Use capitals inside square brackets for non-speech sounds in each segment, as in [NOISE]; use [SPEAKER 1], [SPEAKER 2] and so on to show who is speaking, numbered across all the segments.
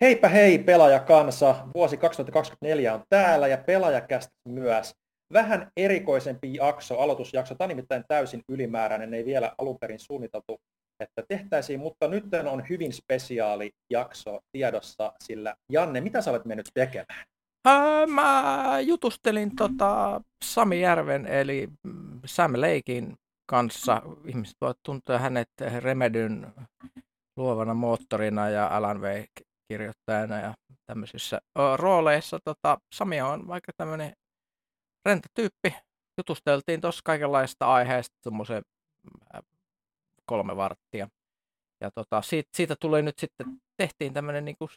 [SPEAKER 1] Heipä hei pelaajakansa, vuosi 2024 on täällä ja pelaajakästä myös. Vähän erikoisempi jakso, aloitusjakso, tämä on nimittäin täysin ylimääräinen, ei vielä alun perin suunniteltu, että tehtäisiin, mutta nyt on hyvin spesiaali jakso tiedossa, sillä Janne, mitä sä olet mennyt tekemään?
[SPEAKER 2] Öö, mä jutustelin tota Sami Järven eli Sam Leikin kanssa. Ihmiset voivat tuntea hänet Remedyn luovana moottorina ja Alan Wake kirjoittajana ja tämmöisissä rooleissa. Tota, Sami on vaikka tämmöinen rentatyyppi. Jutusteltiin tuossa kaikenlaista aiheesta semmoisen kolme varttia. Ja tota, siitä, siitä tuli nyt sitten, tehtiin tämmöinen niin kuin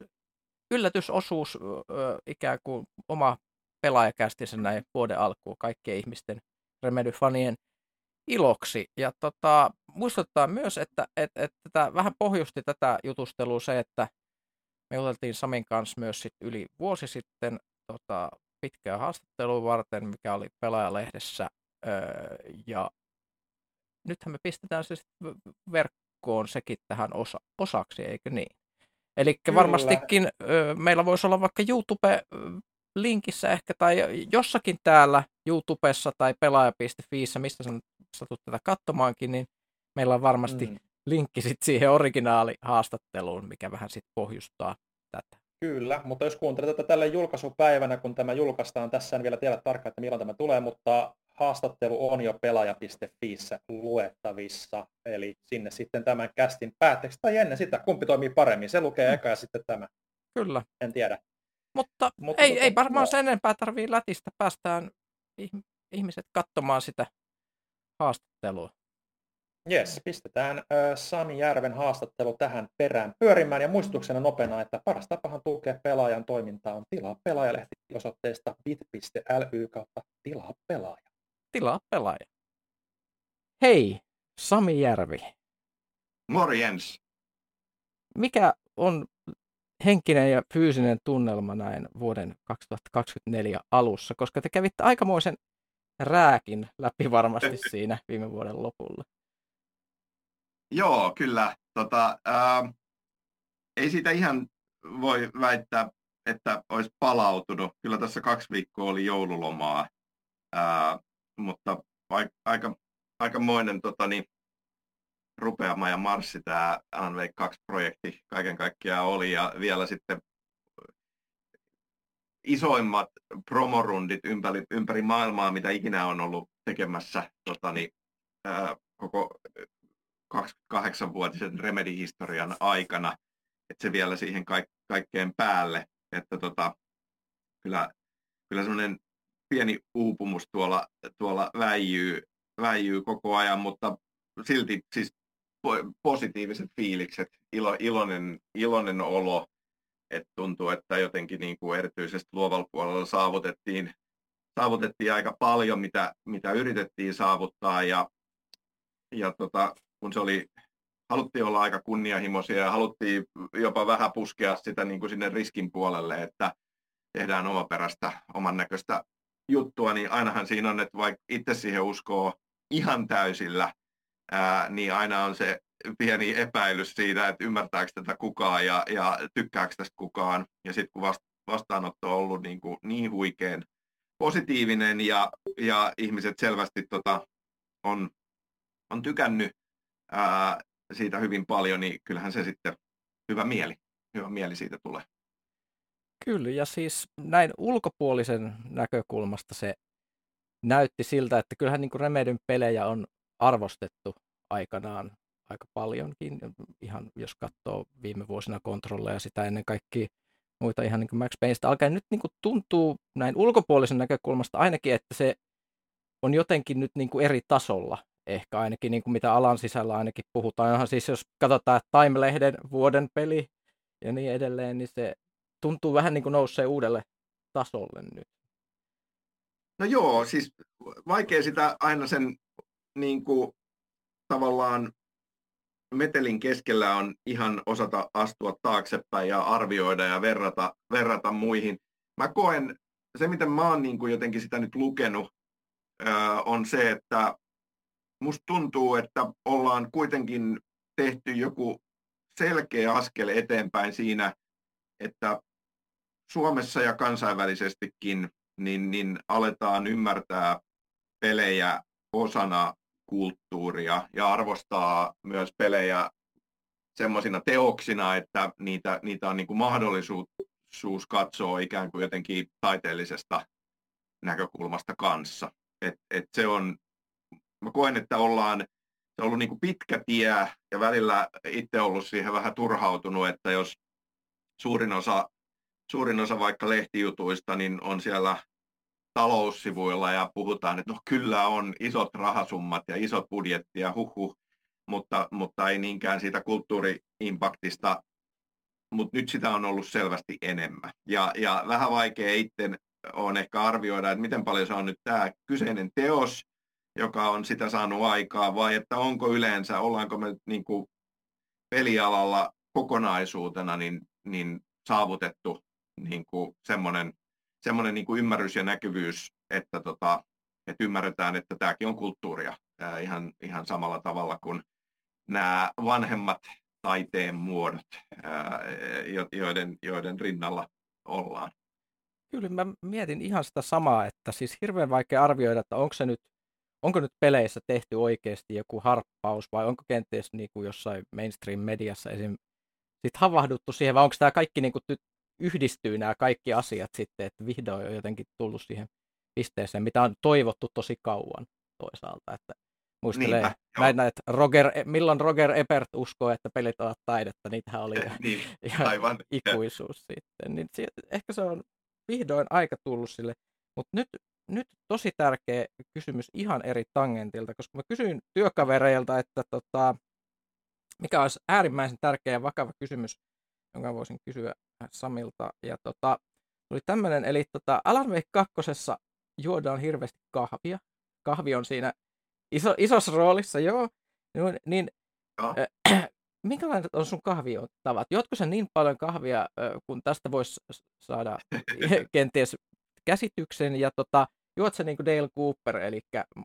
[SPEAKER 2] yllätysosuus, ö, ikään kuin oma pelaajakästinsä näin vuoden alkuun kaikkien ihmisten Remedy-fanien iloksi. Ja tota, muistuttaa myös, että et, et, tätä, vähän pohjusti tätä jutustelua se, että me juteltiin Samin kanssa myös sit yli vuosi sitten tota, pitkää haastattelua varten, mikä oli Pelaajalehdessä. Öö, ja nythän me pistetään se verkkoon sekin tähän osa, osaksi, eikö niin? Eli varmastikin öö, meillä voisi olla vaikka YouTube-linkissä ehkä tai jossakin täällä YouTubessa tai pelaaja.fiissä, mistä satut tätä katsomaankin, niin meillä on varmasti mm linkki sit siihen originaalihaastatteluun, mikä vähän sitten pohjustaa tätä.
[SPEAKER 1] Kyllä, mutta jos kuuntelet tätä tälle julkaisupäivänä, kun tämä julkaistaan, tässä en vielä tiedä tarkkaan, että milloin tämä tulee, mutta haastattelu on jo pelaaja.fiissä luettavissa, eli sinne sitten tämän kästin päätteeksi, tai ennen sitä, kumpi toimii paremmin, se lukee mm. eka ja sitten tämä.
[SPEAKER 2] Kyllä.
[SPEAKER 1] En tiedä.
[SPEAKER 2] Mutta, mutta ei, tota, ei varmaan no. sen enempää tarvii lätistä, päästään ihmiset katsomaan sitä haastattelua.
[SPEAKER 1] Jes, pistetään äh, Sami Järven haastattelu tähän perään pyörimään ja muistutuksena nopeana, että paras tapahan tukea pelaajan toimintaa on tilaa pelaajalehti osoitteesta bit.ly kautta tilaa pelaaja.
[SPEAKER 2] Tilaa pelaaja. Hei, Sami Järvi.
[SPEAKER 3] Morjens.
[SPEAKER 2] Mikä on henkinen ja fyysinen tunnelma näin vuoden 2024 alussa, koska te kävitte aikamoisen rääkin läpi varmasti [LAUGHS] siinä viime vuoden lopulla.
[SPEAKER 3] Joo, kyllä. Tota, ää, ei siitä ihan voi väittää, että olisi palautunut. Kyllä tässä kaksi viikkoa oli joululomaa, ää, mutta aika, aikamoinen tota, niin, rupeama ja marssi tämä Alan Wake 2-projekti kaiken kaikkiaan oli. Ja vielä sitten isoimmat promorundit ympäri, ympäri maailmaa, mitä ikinä on ollut tekemässä tota, niin, ää, koko 28-vuotisen Remedy-historian aikana, että se vielä siihen kaik- kaikkeen päälle, että tota, kyllä, kyllä semmoinen pieni uupumus tuolla, tuolla väijyy, väijyy koko ajan, mutta silti siis positiiviset fiilikset, ilo, iloinen, iloinen olo, että tuntuu, että jotenkin niin kuin erityisesti luovalla puolella saavutettiin, saavutettiin aika paljon, mitä, mitä yritettiin saavuttaa. Ja, ja tota, kun se oli, haluttiin olla aika kunnianhimoisia ja haluttiin jopa vähän puskea sitä niin kuin sinne riskin puolelle, että tehdään omaperäistä, oman näköistä juttua, niin ainahan siinä on, että vaikka itse siihen uskoo ihan täysillä, ää, niin aina on se pieni epäilys siitä, että ymmärtääkö tätä kukaan ja, ja tykkääkö tästä kukaan. Ja sitten kun vasta, vastaanotto on ollut niin, kuin niin huikein positiivinen ja, ja ihmiset selvästi tota, on, on tykännyt ää, siitä hyvin paljon, niin kyllähän se sitten hyvä mieli, hyvä mieli siitä tulee.
[SPEAKER 2] Kyllä, ja siis näin ulkopuolisen näkökulmasta se näytti siltä, että kyllähän niin Remedyn pelejä on arvostettu aikanaan aika paljonkin, ihan jos katsoo viime vuosina kontrolleja sitä ennen kaikkea muita ihan niin kuin Max Payneista alkaen nyt niin kuin tuntuu näin ulkopuolisen näkökulmasta ainakin, että se on jotenkin nyt niin kuin eri tasolla ehkä ainakin niin kuin mitä alan sisällä ainakin puhutaan. Onhan siis jos katsotaan Time-lehden vuoden peli ja niin edelleen, niin se tuntuu vähän niin kuin nousee uudelle tasolle nyt.
[SPEAKER 3] No joo, siis vaikea sitä aina sen niin kuin, tavallaan metelin keskellä on ihan osata astua taaksepäin ja arvioida ja verrata, verrata muihin. Mä koen, se miten mä oon niin kuin jotenkin sitä nyt lukenut, on se, että musta tuntuu, että ollaan kuitenkin tehty joku selkeä askel eteenpäin siinä, että Suomessa ja kansainvälisestikin niin, niin aletaan ymmärtää pelejä osana kulttuuria ja arvostaa myös pelejä semmoisina teoksina, että niitä, niitä on niin kuin mahdollisuus katsoa ikään kuin jotenkin taiteellisesta näkökulmasta kanssa. Et, et se on, mä koen, että ollaan, se on ollut niin kuin pitkä tie ja välillä itse ollut siihen vähän turhautunut, että jos suurin osa, suurin osa vaikka lehtijutuista niin on siellä taloussivuilla ja puhutaan, että no kyllä on isot rahasummat ja isot budjetti ja huhu, mutta, mutta ei niinkään siitä kulttuuriimpaktista, mutta nyt sitä on ollut selvästi enemmän. Ja, ja vähän vaikea itse on ehkä arvioida, että miten paljon se on nyt tämä kyseinen teos, joka on sitä saanut aikaa, vai että onko yleensä, ollaanko me niin kuin pelialalla kokonaisuutena niin, niin saavutettu niin kuin semmoinen, semmoinen niin kuin ymmärrys ja näkyvyys, että, tota, että ymmärretään, että tämäkin on kulttuuria ihan, ihan samalla tavalla kuin nämä vanhemmat taiteen muodot, joiden, joiden rinnalla ollaan.
[SPEAKER 2] Kyllä mä mietin ihan sitä samaa, että siis hirveän vaikea arvioida, että onko se nyt, onko nyt peleissä tehty oikeasti joku harppaus vai onko kenties niin kuin jossain mainstream-mediassa esim. Sit havahduttu siihen, vai onko tämä kaikki niin kuin yhdistyy nämä kaikki asiat sitten, että vihdoin on jotenkin tullut siihen pisteeseen, mitä on toivottu tosi kauan toisaalta, että muistelee Niinpä, näin, että Roger, milloin Roger Ebert uskoo, että pelit ovat taidetta, niitähän oli
[SPEAKER 3] niin, [LAUGHS]
[SPEAKER 2] ihan aivan. ikuisuus sitten. Niin ehkä se on vihdoin aika tullut sille. Mutta nyt, nyt tosi tärkeä kysymys ihan eri tangentilta, koska mä kysyin työkavereilta, että tota, mikä olisi äärimmäisen tärkeä ja vakava kysymys, jonka voisin kysyä Samilta. Ja tota, oli tämmöinen, eli tota, Alan Wake 2. juodaan hirveästi kahvia. Kahvi on siinä iso, isossa roolissa, joo. Niin, joo. Äh, [CLEARS THROAT] minkälaiset on sun kahviotavat? Jotko sen niin paljon kahvia, kun tästä voisi saada [LAUGHS] kenties käsityksen, ja tota, juot se niin kuin Dale Cooper, eli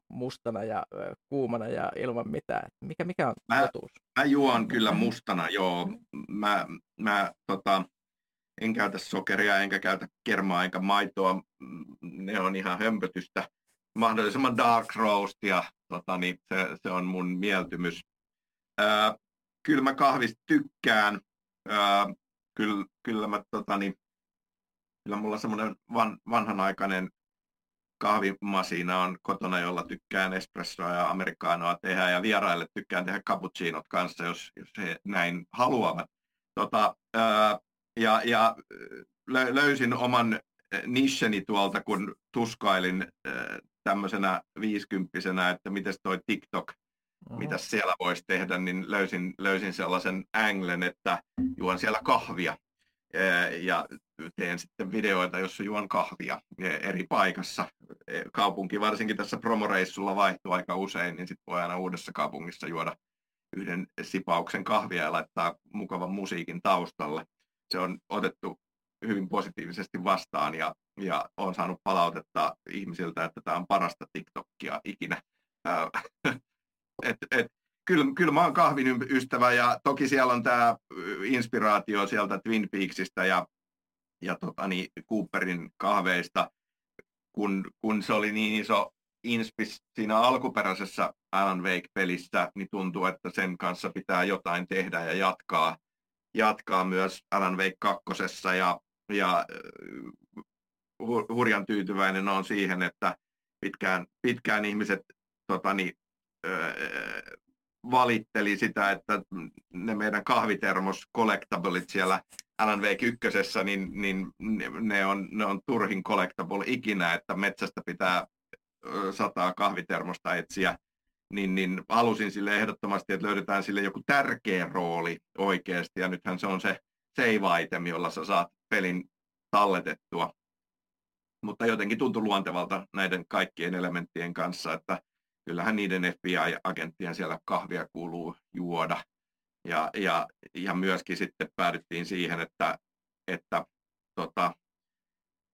[SPEAKER 2] mustana ja kuumana ja ilman mitään. Mikä, mikä on
[SPEAKER 3] mä,
[SPEAKER 2] totuus?
[SPEAKER 3] Mä juon kyllä mustana, joo. Mä, mä tota, en käytä sokeria, enkä käytä kermaa, enkä maitoa. Ne on ihan hömpötystä. Mahdollisimman dark roast, ja tota, niin se, se on mun mieltymys. Ää, kyllä mä kahvista tykkään. Ää, kyllä, kyllä mä tota, niin, kyllä mulla semmoinen van, vanhanaikainen kahvimasiina on kotona, jolla tykkään espressoa ja amerikaanoa tehdä ja vieraille tykkään tehdä cappuccinot kanssa, jos, jos he näin haluavat. Tota, ää, ja, ja löysin oman nisheni tuolta, kun tuskailin tämmöisenä viisikymppisenä, että miten toi TikTok mm-hmm. mitä siellä voisi tehdä, niin löysin, löysin sellaisen anglen, että juon siellä kahvia. Ja teen sitten videoita, jossa juon kahvia eri paikassa. Kaupunki varsinkin tässä promoreissulla vaihtuu aika usein, niin sitten voi aina uudessa kaupungissa juoda yhden sipauksen kahvia ja laittaa mukavan musiikin taustalle. Se on otettu hyvin positiivisesti vastaan ja, ja on saanut palautetta ihmisiltä, että tämä on parasta TikTokia ikinä. [LAUGHS] Et, et, kyllä, kyllä mä oon kahvin ystävä ja toki siellä on tämä inspiraatio sieltä Twin Peaksista ja, ja tota, niin, Cooperin kahveista, kun, kun se oli niin iso inspis siinä alkuperäisessä Alan Wake-pelissä, niin tuntuu, että sen kanssa pitää jotain tehdä ja jatkaa, jatkaa myös Alan Wake 2. Ja, ja hurjan tyytyväinen on siihen, että pitkään, pitkään ihmiset tota, niin, valitteli sitä, että ne meidän kahvitermos collectablet siellä Alan Wake 1, niin, niin ne, on, ne on turhin collectable ikinä, että metsästä pitää sataa kahvitermosta etsiä, niin, niin halusin sille ehdottomasti, että löydetään sille joku tärkeä rooli oikeasti, ja nythän se on se save item, jolla sä saat pelin talletettua. Mutta jotenkin tuntui luontevalta näiden kaikkien elementtien kanssa, että kyllähän niiden FBI-agenttien siellä kahvia kuuluu juoda. Ja, ja, ja myöskin sitten päädyttiin siihen, että, että tota,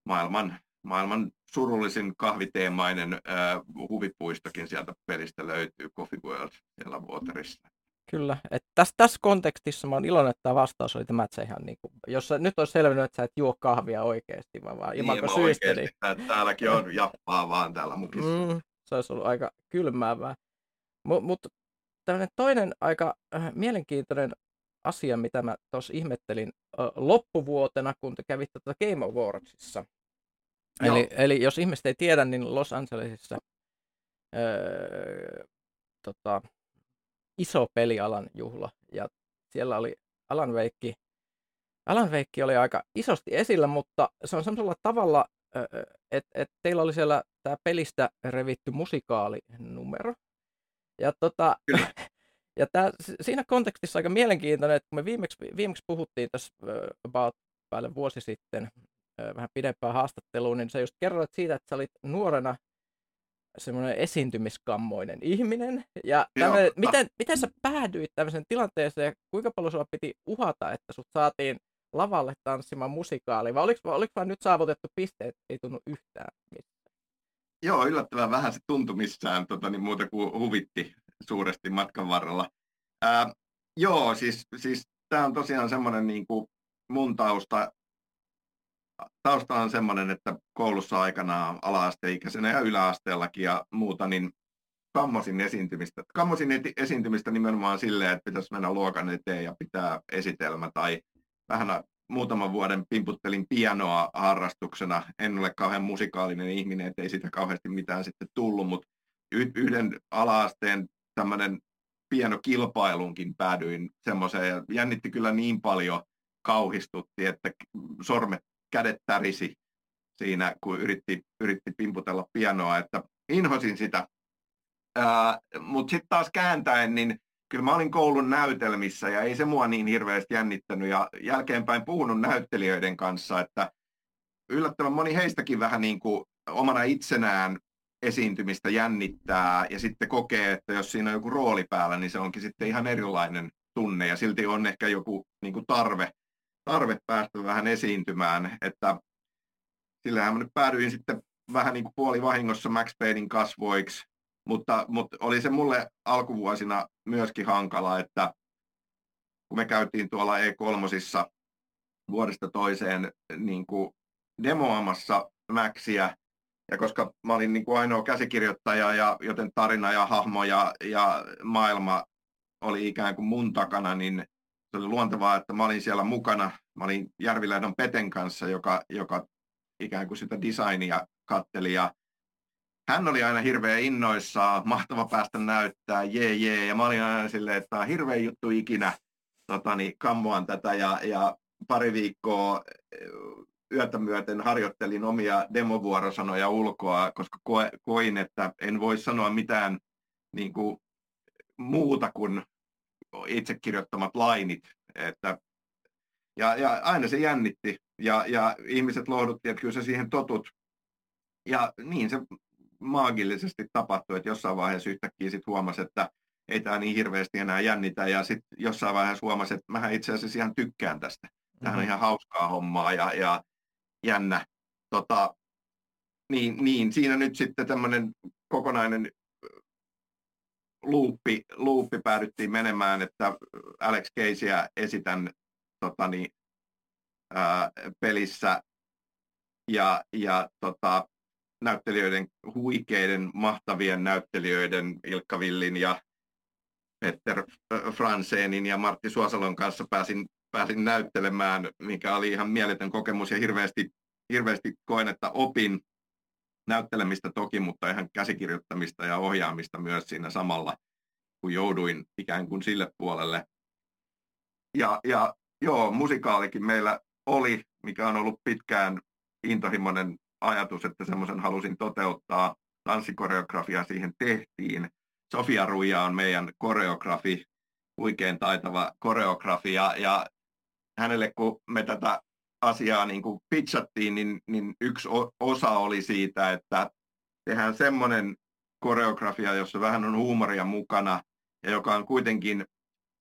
[SPEAKER 3] maailman, maailman surullisin kahviteemainen äh, huvipuistokin sieltä pelistä löytyy, Coffee World siellä Waterissa.
[SPEAKER 2] Kyllä. Että tässä, tässä kontekstissa mä oon iloinen, että tämä vastaus oli tämä, että ihan niin kuin, jos sä, nyt olisi selvinnyt, että sä et juo kahvia oikeasti, vaan vaan
[SPEAKER 3] imanko
[SPEAKER 2] niin, syistä. Niin...
[SPEAKER 3] Täälläkin on jappaa vaan täällä mukissa. Mm,
[SPEAKER 2] se olisi ollut aika kylmäävää. Mutta mut, tämmöinen toinen aika äh, mielenkiintoinen asia, mitä mä tuossa ihmettelin loppuvuotena, kun te kävitte tuota Game Awardsissa. Eli, eli jos ihmiset ei tiedä, niin Los Angelesissa öö, tota, iso pelialan juhla. Ja siellä oli Alan Veikki. Alan Veikki oli aika isosti esillä, mutta se on semmoisella tavalla, että et teillä oli siellä tämä pelistä revitty musikaalinumero. Ja, tota, [LAUGHS] ja tää, siinä kontekstissa aika mielenkiintoinen, että kun me viimeksi, viimeksi puhuttiin tässä about päälle vuosi sitten vähän pidempään haastatteluun, niin sä just kerroit siitä, että sä olit nuorena semmoinen esiintymiskammoinen ihminen. Ja tämmönen, miten, miten sä päädyit tämmöisen tilanteeseen ja kuinka paljon sulla piti uhata, että sut saatiin lavalle tanssimaan musikaali, vai oliko, oliko vaan nyt saavutettu pisteet, ei tunnu yhtään missään?
[SPEAKER 3] Joo, yllättävän vähän se tuntui missään tota, niin muuta kuin huvitti suuresti matkan varrella. Ää, joo, siis, siis tämä on tosiaan semmoinen niin kuin mun tausta tausta on semmoinen, että koulussa aikanaan ala-asteikäisenä ja yläasteellakin ja muuta, niin kammosin esiintymistä. Kammosin esiintymistä nimenomaan silleen, että pitäisi mennä luokan eteen ja pitää esitelmä tai vähän muutaman vuoden pimputtelin pianoa harrastuksena. En ole kauhean musikaalinen ihminen, ettei siitä kauheasti mitään sitten tullut, mutta yhden ala-asteen tämmöinen pianokilpailunkin päädyin semmoiseen ja jännitti kyllä niin paljon kauhistutti, että sormet kädet tärisi siinä, kun yritti, yritti pimputella pianoa, että inhosin sitä. Mutta sitten taas kääntäen, niin kyllä mä olin koulun näytelmissä ja ei se mua niin hirveästi jännittänyt ja jälkeenpäin puhunut näyttelijöiden kanssa, että yllättävän moni heistäkin vähän niin kuin omana itsenään esiintymistä jännittää ja sitten kokee, että jos siinä on joku rooli päällä, niin se onkin sitten ihan erilainen tunne ja silti on ehkä joku niin kuin tarve tarve päästä vähän esiintymään, että sillähän mä nyt päädyin sitten vähän niin kuin puolivahingossa Max Paynein kasvoiksi, mutta, mutta oli se mulle alkuvuosina myöskin hankala, että kun me käytiin tuolla E3 vuodesta toiseen niin kuin demoamassa Maxia, ja koska mä olin niin kuin ainoa käsikirjoittaja, ja joten tarina ja hahmo ja, ja maailma oli ikään kuin mun takana, niin se oli luontevaa, että mä olin siellä mukana. Mä olin Järvilähdon Peten kanssa, joka, joka ikään kuin sitä designia katteli ja hän oli aina hirveän innoissaan, mahtava päästä näyttää, jee jee, ja mä olin aina silleen, että tämä on hirveä juttu ikinä, totani, kammoan tätä, ja, ja pari viikkoa eh, yötä myöten harjoittelin omia demovuorosanoja ulkoa, koska koin, että en voi sanoa mitään niin kuin, muuta kuin itse kirjoittamat lainit. Että, ja, ja aina se jännitti ja, ja ihmiset lohdutti, että kyllä se siihen totut. Ja niin se maagillisesti tapahtui, että jossain vaiheessa yhtäkkiä sitten huomasi, että ei tämä niin hirveästi enää jännitä. Ja sitten jossain vaiheessa huomasi, että mä itse asiassa ihan tykkään tästä. Tämähän on mm-hmm. ihan hauskaa hommaa ja, ja jännä. Tota, niin, niin, siinä nyt sitten tämmöinen kokonainen luuppi, luuppi päädyttiin menemään, että Alex Caseyä esitän totani, ää, pelissä ja, ja tota, näyttelijöiden, huikeiden, mahtavien näyttelijöiden Ilkka Villin ja Peter Fransenin ja Martti Suosalon kanssa pääsin, pääsin näyttelemään, mikä oli ihan mieletön kokemus ja hirveästi, hirveästi koen, että opin näyttelemistä toki, mutta ihan käsikirjoittamista ja ohjaamista myös siinä samalla, kun jouduin ikään kuin sille puolelle. Ja, ja joo, musikaalikin meillä oli, mikä on ollut pitkään intohimoinen ajatus, että semmoisen halusin toteuttaa. Tanssikoreografia siihen tehtiin. Sofia Ruija on meidän koreografi, huikein taitava koreografia, ja hänelle kun me tätä asiaa niin kuin pitchattiin, niin, niin yksi osa oli siitä, että tehdään semmoinen koreografia, jossa vähän on huumoria mukana ja joka on kuitenkin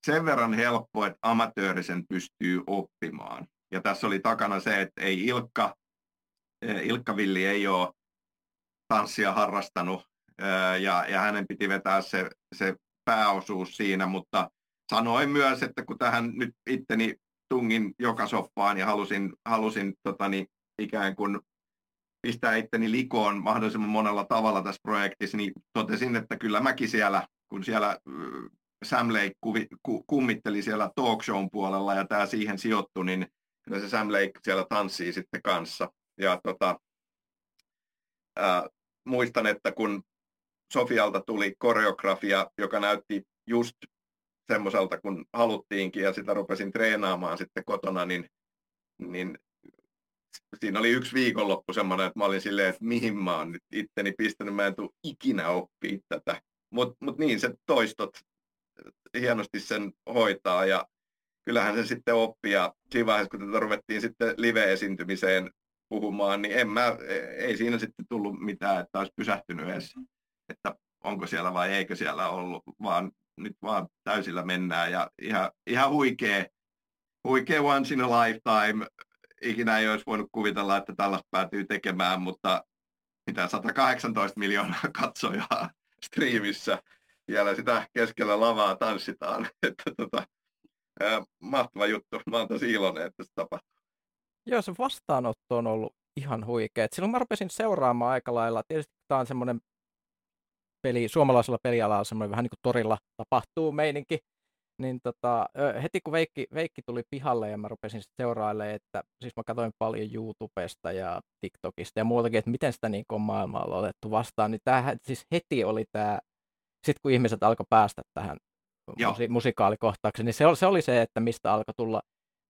[SPEAKER 3] sen verran helppo, että amatöörisen pystyy oppimaan. Ja tässä oli takana se, että ei Ilkka, Ilkka Villi ei ole tanssia harrastanut eh, ja, ja hänen piti vetää se, se pääosuus siinä, mutta sanoin myös, että kun tähän nyt itteni tungin joka soppaan ja halusin, halusin totani, ikään kuin pistää itteni likoon mahdollisimman monella tavalla tässä projektissa, niin totesin, että kyllä mäkin siellä, kun siellä Sam Lake kuvi, ku, kummitteli siellä talk shown puolella ja tämä siihen sijoittui, niin kyllä se Sam Lake siellä tanssii sitten kanssa. Ja tota, ää, muistan, että kun Sofialta tuli koreografia, joka näytti just semmoiselta, kun haluttiinkin, ja sitä rupesin treenaamaan sitten kotona, niin, niin siinä oli yksi viikonloppu semmoinen, että mä olin silleen, että mihin mä oon nyt itteni pistänyt, mä en tule ikinä oppia tätä. Mutta mut niin, se toistot hienosti sen hoitaa, ja kyllähän se sitten oppii, ja siinä vaiheessa, kun tätä ruvettiin sitten live-esiintymiseen puhumaan, niin en mä, ei siinä sitten tullut mitään, että olisi pysähtynyt edes, että onko siellä vai eikö siellä ollut, vaan nyt vaan täysillä mennään ja ihan, ihan huikea, huikea once in a lifetime. Ikinä ei olisi voinut kuvitella, että tällaista päätyy tekemään, mutta mitä 118 miljoonaa [LAUGHS] katsojaa striimissä. Vielä sitä keskellä lavaa tanssitaan. [LAUGHS] Että tota, mahtava juttu. Mä oon tosi iloinen, että se tapahtuu.
[SPEAKER 2] Joo, se vastaanotto on ollut ihan huikea. Silloin mä rupesin seuraamaan aika lailla. Tietysti tämä on semmoinen peli, suomalaisella pelialalla semmoinen vähän niin kuin torilla tapahtuu meininki. Niin tota, heti kun Veikki, Veikki tuli pihalle ja mä rupesin seurailemaan, että siis mä katsoin paljon YouTubesta ja TikTokista ja muutakin, että miten sitä niin on maailmalla otettu vastaan, niin tämähän siis heti oli tämä, sitten kun ihmiset alkoi päästä tähän musi- musikaalikohtaukseen, niin se oli, se oli se, että mistä alkoi tulla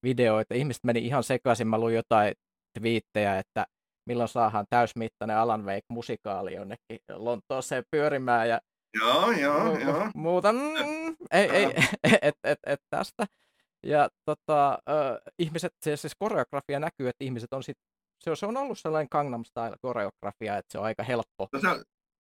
[SPEAKER 2] videoita. Ihmiset meni ihan sekaisin, mä luin jotain twiittejä, että milloin saadaan täysmittainen Alan Wake musikaali jonnekin Lontooseen pyörimään ja
[SPEAKER 3] joo, joo, mu- joo.
[SPEAKER 2] muuta. Mm, ei, ei, [LAUGHS] et, et, et, tästä. Ja tota, äh, ihmiset, siis, siis koreografia näkyy, että ihmiset on sit, se, se on ollut sellainen Gangnam Style koreografia, että se on aika helppo.
[SPEAKER 3] No se,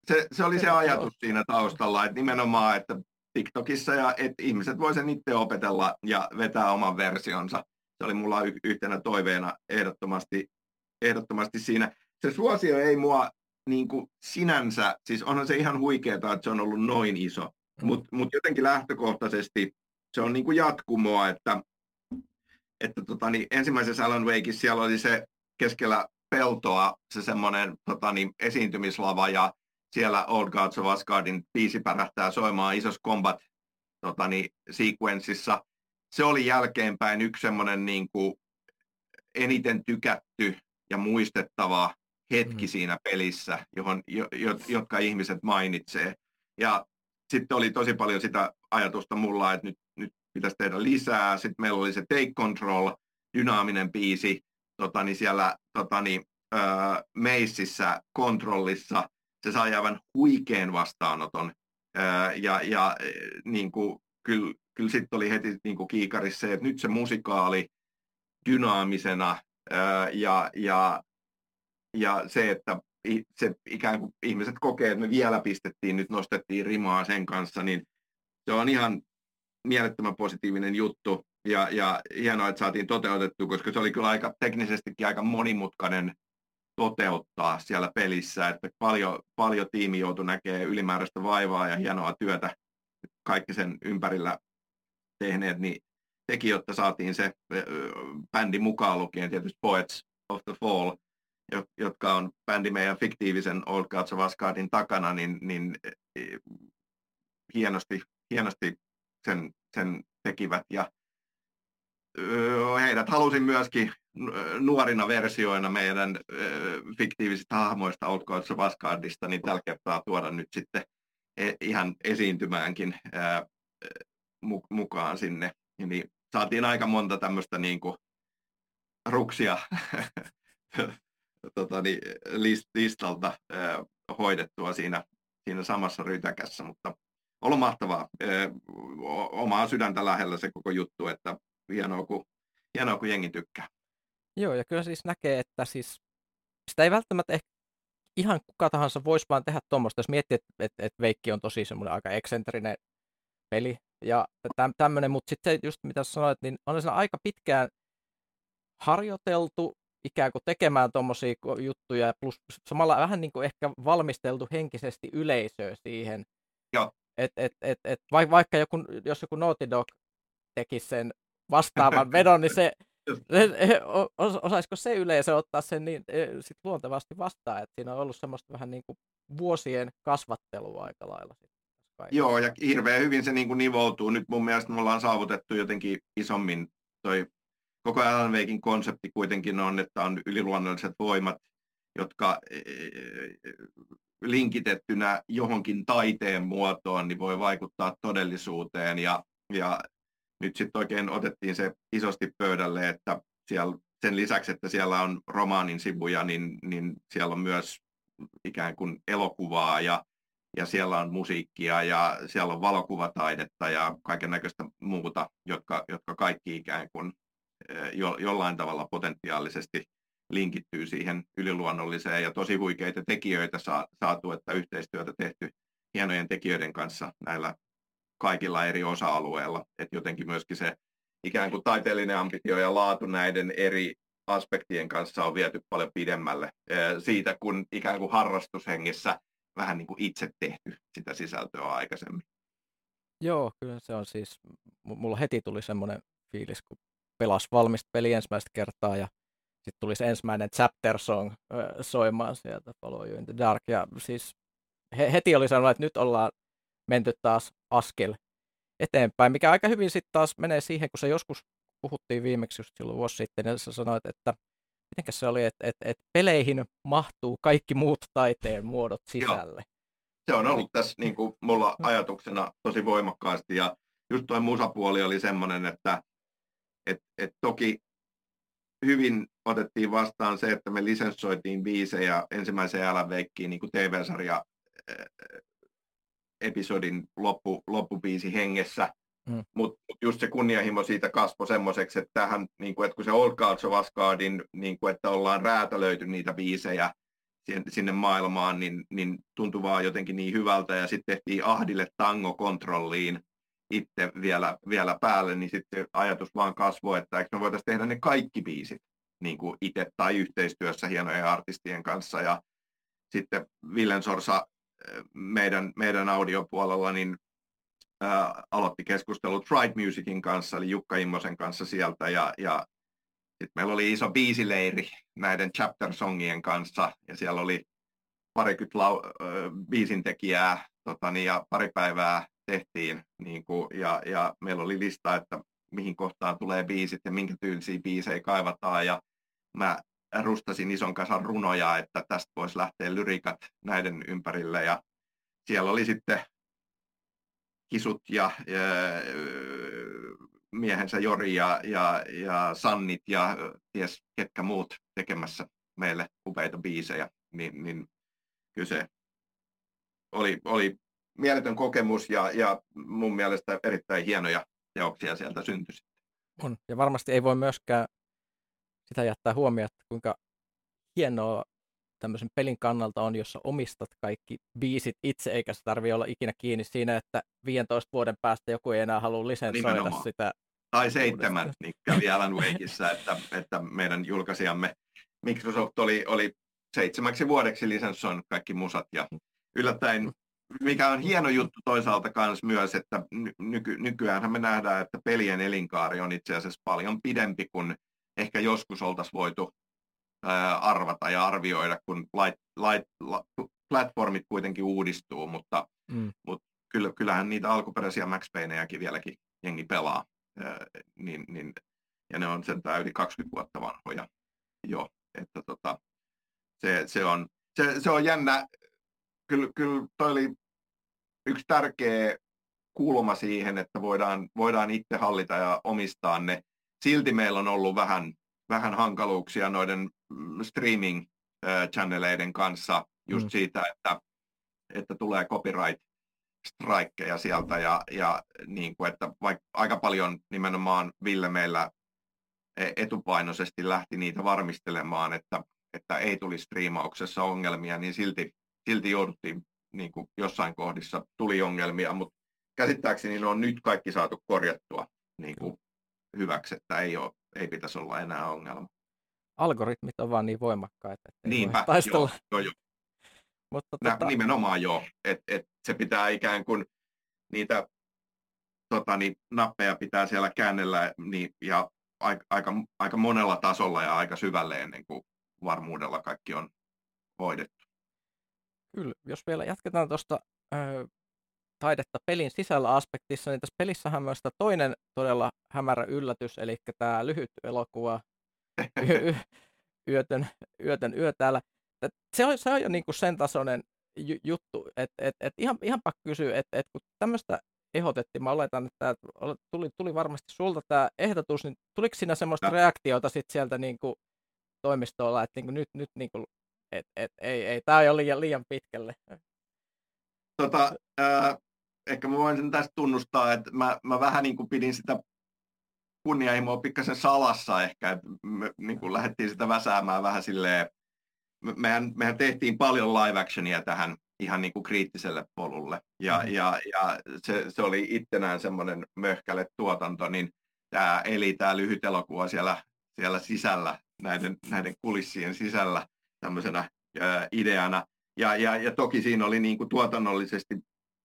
[SPEAKER 3] se, se oli se ajatus siinä taustalla, että nimenomaan, että TikTokissa ja että ihmiset voi sen itse opetella ja vetää oman versionsa. Se oli mulla y- yhtenä toiveena ehdottomasti ehdottomasti siinä. Se suosio ei mua niin kuin sinänsä, siis onhan se ihan huikeaa, että se on ollut noin iso, mm. mutta mut jotenkin lähtökohtaisesti se on niin kuin jatkumoa, että, että tota, niin ensimmäisessä Alan Wakeissa siellä oli se keskellä peltoa se semmoinen tota, niin, esiintymislava ja siellä Old Gods of Asgardin biisi pärähtää soimaan isossa combat tota, niin, sequenceissa. Se oli jälkeenpäin yksi semmoinen niin kuin, eniten tykätty ja muistettava hetki mm. siinä pelissä, johon, jo, jo, jotka ihmiset mainitsee. Ja sitten oli tosi paljon sitä ajatusta mulla, että nyt, nyt pitäisi tehdä lisää. Sitten meillä oli se Take Control, dynaaminen biisi, totani, siellä totani, öö, meississä, kontrollissa. Se sai aivan huikean vastaanoton. Öö, ja ja niin kuin, kyllä, kyllä sitten oli heti niin kuin kiikarissa se, että nyt se musikaali dynaamisena ja, ja, ja se, että se ikään kuin ihmiset kokee, että me vielä pistettiin, nyt nostettiin rimaa sen kanssa, niin se on ihan mielettömän positiivinen juttu. Ja, ja hienoa, että saatiin toteutettu, koska se oli kyllä aika teknisestikin aika monimutkainen toteuttaa siellä pelissä, että paljon, paljon tiimi joutui näkemään ylimääräistä vaivaa ja hienoa työtä kaikki sen ympärillä tehneet, niin teki, jotta saatiin se bändi mukaan lukien tietysti Poets of the Fall, jotka on bändi meidän fiktiivisen Old Gods of Asgardin takana, niin, niin hienosti, hienosti sen, sen tekivät. Ja heidät halusin myöskin nuorina versioina meidän fiktiivisistä hahmoista Old Gods of Asgardista, niin tällä kertaa tuoda nyt sitten e, ihan esiintymäänkin mukaan sinne. Niin saatiin aika monta tämmöistä niin kuin ruksia [LAUGHS] tota, niin, list, listalta hoidettua siinä, siinä samassa rytäkässä, mutta ollut mahtavaa. Omaa sydäntä lähellä se koko juttu, että hienoa kun, hienoa, kun jengi tykkää.
[SPEAKER 2] Joo, ja kyllä siis näkee, että siis sitä ei välttämättä ehkä ihan kuka tahansa voisi vaan tehdä tuommoista, jos miettii, että, että, että Veikki on tosi semmoinen aika eksentrinen peli, ja tämmöinen, mutta sitten just mitä sanoit, niin on se aika pitkään harjoiteltu ikään kuin tekemään tuommoisia juttuja, plus samalla vähän niin kuin ehkä valmisteltu henkisesti yleisöä siihen.
[SPEAKER 3] Joo.
[SPEAKER 2] Et, et, et, et, vaikka joku, jos joku Naughty Dog tekisi sen vastaavan [LAUGHS] vedon, niin se, se osaisiko se yleisö ottaa sen niin e, sit luontevasti vastaan, että siinä on ollut semmoista vähän niin kuin vuosien kasvattelua aika lailla.
[SPEAKER 3] Joo, ja hirveän hyvin se niin kuin nivoutuu. Nyt mun mielestä me ollaan saavutettu jotenkin isommin toi koko Alan Wakein konsepti kuitenkin on, että on yliluonnolliset voimat, jotka e, e, linkitettynä johonkin taiteen muotoon, niin voi vaikuttaa todellisuuteen. Ja, ja nyt sitten oikein otettiin se isosti pöydälle, että siellä, sen lisäksi, että siellä on romaanin sivuja, niin, niin siellä on myös ikään kuin elokuvaa ja, ja siellä on musiikkia ja siellä on valokuvataidetta ja kaiken näköistä muuta, jotka, jotka kaikki ikään kuin eh, jo, jollain tavalla potentiaalisesti linkittyy siihen yliluonnolliseen ja tosi huikeita tekijöitä saa, saatu, että yhteistyötä tehty hienojen tekijöiden kanssa näillä kaikilla eri osa-alueilla. Että jotenkin myöskin se ikään kuin taiteellinen ambitio ja laatu näiden eri aspektien kanssa on viety paljon pidemmälle siitä, kun ikään kuin harrastushengissä vähän niin kuin itse tehty sitä sisältöä aikaisemmin.
[SPEAKER 2] Joo, kyllä se on siis, mulla heti tuli semmoinen fiilis, kun pelas valmista peli ensimmäistä kertaa ja sitten tuli se ensimmäinen chapter song soimaan sieltä Follow You in the Dark ja siis he, heti oli sanonut, että nyt ollaan menty taas askel eteenpäin, mikä aika hyvin sitten taas menee siihen, kun se joskus puhuttiin viimeksi just silloin vuosi sitten, ja sä sanoit, että miten se oli, että, että, että peleihin mahtuu kaikki muut taiteen muodot sisälle. Joo.
[SPEAKER 3] Se on ollut tässä niin kuin mulla ajatuksena tosi voimakkaasti, ja just tuo musapuoli oli semmoinen, että et, et toki hyvin otettiin vastaan se, että me lisenssoitiin biisejä ensimmäiseen Alan niin kuin TV-sarja episodin loppu, loppubiisi hengessä. Mm. Mutta just se kunnianhimo siitä kasvoi semmoiseksi, että, tähän, niin kuin, että kun se Old of Asgardin, niin kuin, että ollaan räätälöity niitä biisejä sinne maailmaan, niin, niin tuntui vaan jotenkin niin hyvältä. Ja sitten tehtiin Ahdille tango-kontrolliin itse vielä, vielä päälle, niin sitten ajatus vaan kasvoi, että eikö me voitaisiin tehdä ne kaikki biisit niin kuin itse tai yhteistyössä hienojen artistien kanssa. Ja sitten Villen Sorsa meidän, meidän audiopuolella niin ää, aloitti keskustelut Tribe Musicin kanssa, eli Jukka Immosen kanssa sieltä, ja, ja sitten meillä oli iso biisileiri näiden chapter-songien kanssa, ja siellä oli parikymmentä lau- biisintekijää, tota, niin, ja pari päivää tehtiin, niin kuin, ja, ja meillä oli lista, että mihin kohtaan tulee biisit ja minkä tyylisiä biisejä kaivataan, ja mä rustasin ison kasan runoja, että tästä voisi lähteä lyrikat näiden ympärille. Ja siellä oli sitten kisut ja, ja miehensä Jori ja, ja, ja Sannit ja ties ketkä muut tekemässä meille upeita biisejä, niin, niin kyllä se oli, oli mieletön kokemus ja, ja mun mielestä erittäin hienoja teoksia sieltä syntyi.
[SPEAKER 2] On, ja varmasti ei voi myöskään sitä jättää huomioon, kuinka hienoa tämmöisen pelin kannalta on, jossa omistat kaikki biisit itse, eikä se tarvi olla ikinä kiinni siinä, että 15 vuoden päästä joku ei enää halua lisensoida Nimenomaan. sitä.
[SPEAKER 3] Tai seitsemän, niin kävi Alan Wakeissa, että, että meidän julkaisijamme Microsoft oli, oli seitsemäksi vuodeksi lisensoinut kaikki musat ja yllättäen mikä on hieno juttu toisaalta kans myös, että nyky, nykyään me nähdään, että pelien elinkaari on itse asiassa paljon pidempi kuin ehkä joskus oltaisiin voitu ää, arvata ja arvioida, kun lait, lait, la, platformit kuitenkin uudistuu, mutta, mm. mutta kyllä, kyllähän niitä alkuperäisiä Max Paynejäkin vieläkin jengi pelaa, ää, niin, niin, ja ne on sen yli 20 vuotta vanhoja jo, että tota, se, se, on, se, se on jännä, kyllä, kyllä toi oli yksi tärkeä kulma siihen, että voidaan, voidaan itse hallita ja omistaa ne. Silti meillä on ollut vähän, vähän hankaluuksia noiden mm, streaming-channeleiden kanssa just mm. siitä, että, että tulee copyright strikeja sieltä ja, ja niin kuin, että vaikka aika paljon nimenomaan Ville meillä e, etupainoisesti lähti niitä varmistelemaan, että, että ei tuli striimauksessa ongelmia, niin silti, silti jouduttiin niin kuin jossain kohdissa tuli ongelmia, mutta käsittääkseni ne on nyt kaikki saatu korjattua niin kuin hyväksi, että ei, ole, ei pitäisi olla enää ongelma.
[SPEAKER 2] Algoritmit on vaan niin voimakkaita, että
[SPEAKER 3] Niinpä, taistella. Joo, joo, joo. Mutta tota... Nimenomaan joo, että et se pitää ikään kuin niitä tota, niin nappeja pitää siellä käännellä niin, ja aika, aika, aika monella tasolla ja aika syvälle ennen kuin varmuudella kaikki on hoidettu.
[SPEAKER 2] Kyllä, jos vielä jatketaan tuosta taidetta pelin sisällä aspektissa, niin tässä pelissä on myös toinen todella hämärä yllätys, eli tämä lyhyt elokuva y- yötön, yötön yö täällä. Se on, se on jo niin kuin sen tasoinen ju- juttu, että et, et ihan, ihan pakko kysyä, että et kun tämmöistä ehdotettiin, mä oletan, että tuli, tuli varmasti sulta tämä ehdotus, niin tuliko siinä semmoista no. reaktiota sit sieltä niin kuin toimistolla, että niin kuin nyt, nyt niin kuin, et, et, ei, ei, tämä on liian, liian pitkälle?
[SPEAKER 3] Tota, äh, ehkä mä voin sen tästä tunnustaa, että mä, mä vähän niin kuin pidin sitä kunnianhimoa pikkasen salassa ehkä, että me niin kuin lähdettiin sitä väsäämään vähän silleen, mehän, mehän tehtiin paljon live actionia tähän ihan niin kuin kriittiselle polulle. Ja, mm. ja, ja se, se, oli ittenään semmoinen möhkäle tuotanto, niin tämä eli tämä lyhyt elokuva siellä, siellä sisällä, näiden, näiden kulissien sisällä tämmöisenä ideana. Ja, ja, ja toki siinä oli niin kuin tuotannollisesti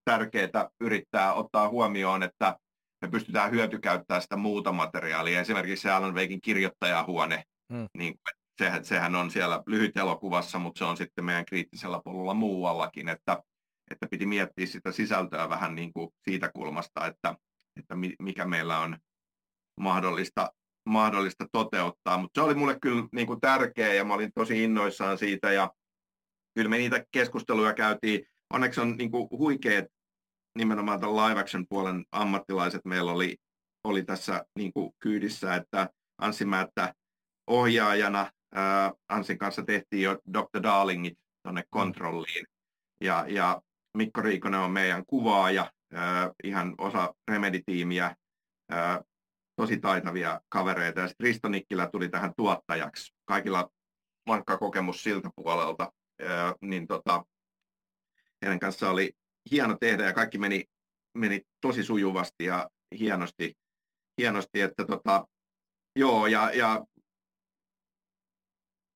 [SPEAKER 3] tärkeää yrittää ottaa huomioon, että me pystytään hyötykäyttämään sitä muuta materiaalia. Esimerkiksi se Alan Wakein kirjoittajahuone, mm. niin sehän, sehän on siellä lyhyt elokuvassa, mutta se on sitten meidän kriittisellä polulla muuallakin, että, että piti miettiä sitä sisältöä vähän niin kuin siitä kulmasta, että, että mikä meillä on mahdollista, mahdollista toteuttaa. Mutta se oli mulle kyllä niin kuin tärkeä ja mä olin tosi innoissaan siitä ja kyllä me niitä keskusteluja käytiin. Onneksi on niin kuin huikeat nimenomaan tämän live action puolen ammattilaiset meillä oli, oli tässä niin kuin kyydissä, että Anssi Määttä ohjaajana, ää, Ansin kanssa tehtiin jo Dr. Darlingit tuonne kontrolliin, ja, ja Mikko Riikonen on meidän kuvaaja, ää, ihan osa Remedy-tiimiä, ää, tosi taitavia kavereita, ja sitten Risto Nikkilä tuli tähän tuottajaksi. Kaikilla vankka kokemus siltä puolelta, ää, niin tota, heidän kanssa oli hieno tehdä ja kaikki meni, meni tosi sujuvasti ja hienosti, hienosti että tota, joo, ja, ja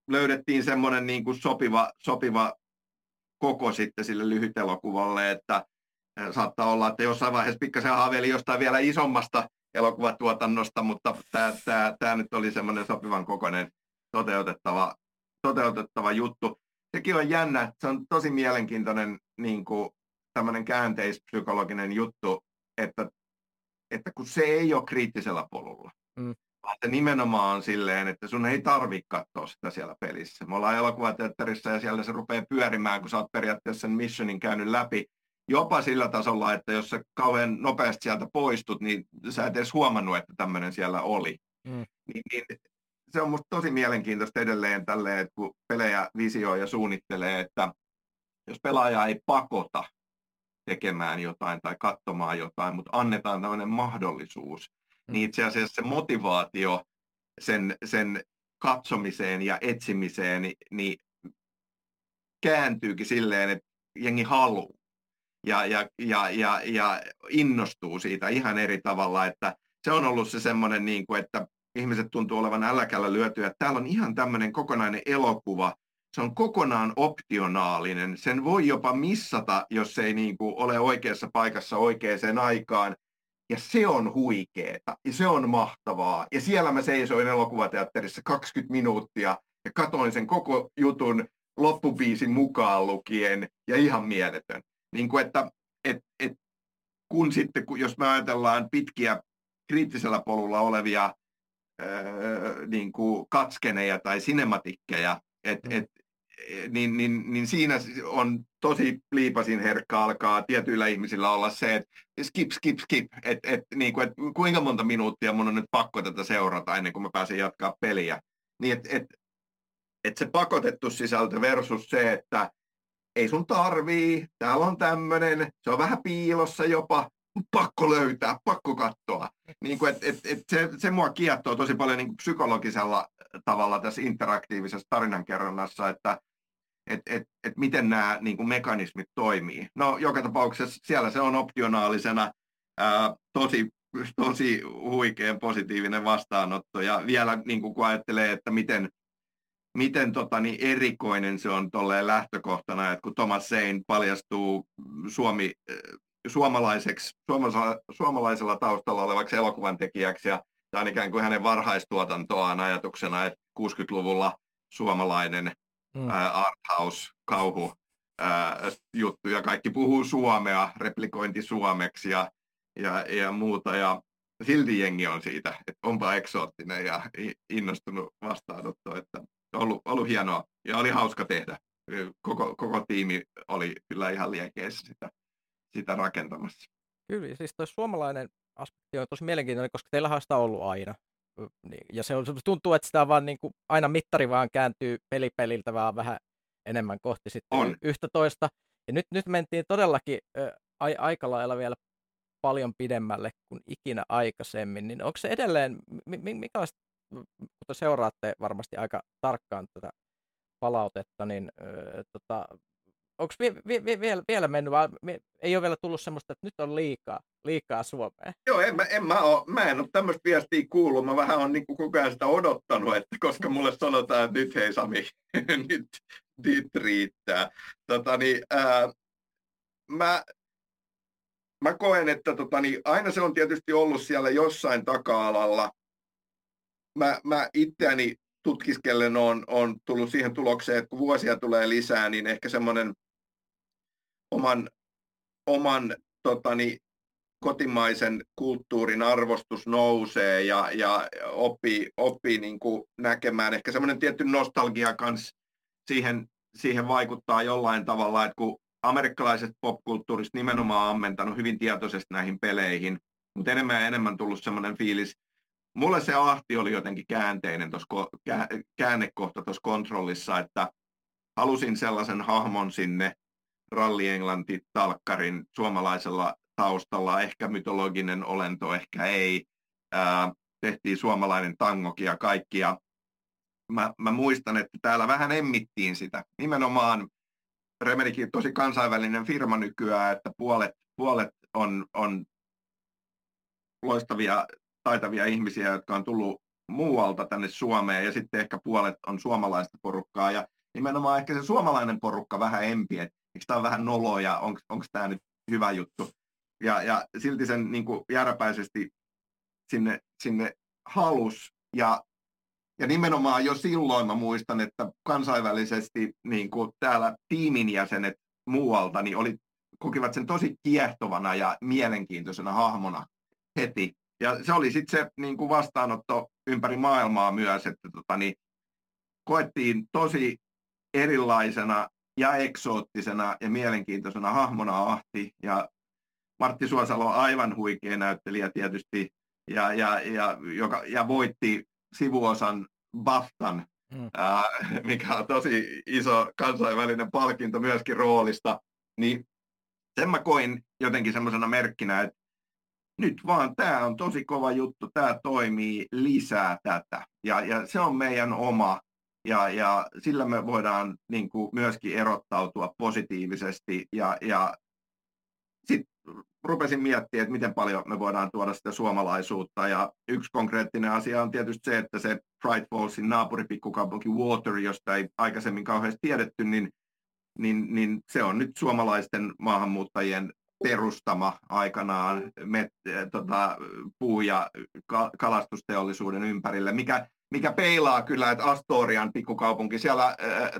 [SPEAKER 3] löydettiin semmoinen niin kuin sopiva, sopiva koko sitten sille lyhytelokuvalle, että saattaa olla, että jossain vaiheessa pikkasen haaveili jostain vielä isommasta elokuvatuotannosta, mutta tämä, tämä, tämä nyt oli semmoinen sopivan kokoinen toteutettava, toteutettava juttu. Sekin on jännä, se on tosi mielenkiintoinen niin kuin tämmöinen käänteispsykologinen juttu, että, että kun se ei ole kriittisellä polulla, mm. vaan se nimenomaan on silleen, että sun ei tarvitse katsoa sitä siellä pelissä. Me ollaan elokuvateatterissa ja siellä se rupeaa pyörimään, kun sä oot periaatteessa sen missionin käynyt läpi, jopa sillä tasolla, että jos sä kauhean nopeasti sieltä poistut, niin sä et edes huomannut, että tämmöinen siellä oli. Mm. Niin, niin, se on musta tosi mielenkiintoista edelleen tälleen, että kun pelejä visioi ja suunnittelee, että jos pelaaja ei pakota tekemään jotain tai katsomaan jotain, mutta annetaan tämmöinen mahdollisuus, mm. niin itse asiassa se motivaatio sen, sen katsomiseen ja etsimiseen, niin, niin kääntyykin silleen, että jengi haluaa ja, ja, ja, ja, ja innostuu siitä ihan eri tavalla, että se on ollut se semmoinen, niin kuin, että ihmiset tuntuu olevan älläkällä lyötyä, että täällä on ihan tämmöinen kokonainen elokuva, se on kokonaan optionaalinen. Sen voi jopa missata, jos ei niin kuin ole oikeassa paikassa oikeaan aikaan. Ja se on huikeeta ja se on mahtavaa. Ja siellä mä seisoin elokuvateatterissa 20 minuuttia ja katoin sen koko jutun loppubiisin mukaan lukien ja ihan mieletön. Niin kuin että, et, et, kun sitten, kun, jos me ajatellaan pitkiä kriittisellä polulla olevia öö, niin kuin katskeneja tai sinematikkeja, että et, niin, niin, niin siinä on tosi liipasin herkka alkaa tietyillä ihmisillä olla se, että skip, skip, skip, että et, niin kuin, et kuinka monta minuuttia mun on nyt pakko tätä seurata ennen kuin mä pääsen jatkaa peliä. Niin että et, et se pakotettu sisältö versus se, että ei sun tarvii, täällä on tämmöinen, se on vähän piilossa jopa, pakko löytää, pakko katsoa. Niin kuin, et, et, et se, se mua kiehtoo tosi paljon niin kuin psykologisella tavalla tässä interaktiivisessa tarinankerronnassa, että et, et, et miten nämä niin kuin mekanismit toimii. No joka tapauksessa siellä se on optionaalisena ää, tosi, tosi huikean positiivinen vastaanotto ja vielä niin kuin, kun ajattelee, että miten, miten tota, niin erikoinen se on tolleen lähtökohtana, että kun Thomas Sein paljastuu Suomi suomalaiseksi, suomalaisella, suomalaisella taustalla olevaksi elokuvan tekijäksi ja tämä on ikään kuin hänen varhaistuotantoaan ajatuksena, että 60-luvulla suomalainen mm. arthouse, kauhu ää, juttu ja kaikki puhuu suomea, replikointi suomeksi ja, ja, ja muuta ja silti jengi on siitä, että onpa eksoottinen ja innostunut vastaanotto, että on ollut, ollut hienoa ja oli hauska tehdä. Koko, koko tiimi oli kyllä ihan liekeissä sitä, sitä rakentamassa.
[SPEAKER 2] Kyllä, siis tuo suomalainen aspekti on tosi mielenkiintoinen, koska teillä on sitä ollut aina. Niin, ja se on, tuntuu, että sitä vaan niin kuin, aina mittari vaan kääntyy pelipeliltä vaan vähän enemmän kohti sitten on. yhtä toista. Ja nyt, nyt mentiin todellakin ä, aika lailla vielä paljon pidemmälle kuin ikinä aikaisemmin, niin onko se edelleen, mikä on, kun seuraatte varmasti aika tarkkaan tätä palautetta, niin ö, tota, onko vi, vi, vi, vielä, vielä mennyt, ei ole vielä tullut semmoista, että nyt on liikaa, liikaa Suomeen?
[SPEAKER 3] Joo, en mä, en mä, oo, mä en ole tämmöistä viestiä kuullut, mä vähän on niin koko ajan sitä odottanut, että koska mulle sanotaan, että nyt hei Sami, [LAUGHS] nyt, nyt riittää. Tota, niin, ää, mä, mä koen, että tota, niin aina se on tietysti ollut siellä jossain taka-alalla. Mä, mä itseäni tutkiskellen on, on tullut siihen tulokseen, että kun vuosia tulee lisää, niin ehkä semmoinen oman, oman totani, kotimaisen kulttuurin arvostus nousee ja, ja oppii, oppii niin kuin näkemään. Ehkä semmoinen tietty nostalgia kanssa siihen, siihen vaikuttaa jollain tavalla, että kun amerikkalaiset popkulttuurista nimenomaan ammentanut hyvin tietoisesti näihin peleihin, mutta enemmän ja enemmän tullut semmoinen fiilis, mulle se ahti oli jotenkin käänteinen tossa, käännekohta tuossa kontrollissa, että halusin sellaisen hahmon sinne Ralli Englanti talkkarin suomalaisella taustalla, ehkä mytologinen olento, ehkä ei. Ää, tehtiin suomalainen tangokin ja kaikki. Ja mä, mä muistan, että täällä vähän emmittiin sitä. Nimenomaan Remedikin tosi kansainvälinen firma nykyään, että puolet, puolet on, on loistavia, taitavia ihmisiä, jotka on tullut muualta tänne Suomeen ja sitten ehkä puolet on suomalaista porukkaa ja nimenomaan ehkä se suomalainen porukka vähän empi, että eikö tämä vähän noloja, onko tämä nyt hyvä juttu. Ja, ja silti sen niin kuin järpäisesti sinne, sinne halus ja ja nimenomaan jo silloin mä muistan, että kansainvälisesti niin kuin täällä tiimin jäsenet muualta niin oli, kokivat sen tosi kiehtovana ja mielenkiintoisena hahmona heti. Ja se oli sitten se niin kuin vastaanotto ympäri maailmaa myös, että tota, niin, koettiin tosi erilaisena ja eksoottisena ja mielenkiintoisena hahmona Ahti. Ja Martti Suosalo on aivan huikea näyttelijä tietysti ja, ja, ja, joka, ja voitti sivuosan BAFTan, mm. ää, [LAUGHS] mikä on tosi iso kansainvälinen palkinto myöskin roolista, niin sen mä koin jotenkin semmoisena merkkinä, että nyt vaan tämä on tosi kova juttu, tämä toimii lisää tätä. Ja, ja se on meidän oma, ja, ja sillä me voidaan niin kuin, myöskin erottautua positiivisesti. Ja, ja sitten rupesin miettimään, että miten paljon me voidaan tuoda sitä suomalaisuutta. Ja yksi konkreettinen asia on tietysti se, että se Pride Fallsin naapuripikkukaupunki Water, josta ei aikaisemmin kauheasti tiedetty, niin, niin, niin se on nyt suomalaisten maahanmuuttajien perustama aikanaan met, tota, puu- ja kalastusteollisuuden ympärille, mikä, mikä peilaa kyllä, että Astorian pikkukaupunki siellä äh,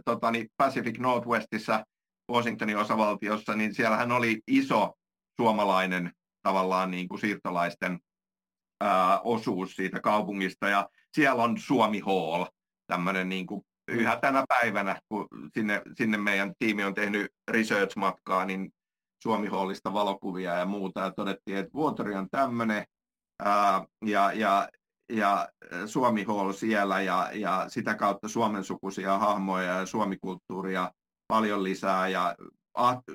[SPEAKER 3] tota, niin Pacific Northwestissa Washingtonin osavaltiossa, niin siellähän oli iso suomalainen tavallaan niin kuin siirtolaisten ää, osuus siitä kaupungista. Ja siellä on Suomi Hall, tämmöinen niin kuin yhä tänä päivänä, kun sinne, sinne meidän tiimi on tehnyt research-matkaa, niin Suomi Hallista valokuvia ja muuta, ja todettiin, että Vuotori on tämmöinen, ja, ja, ja Suomi Hall siellä, ja, ja sitä kautta Suomen sukuisia hahmoja ja suomikulttuuria paljon lisää, ja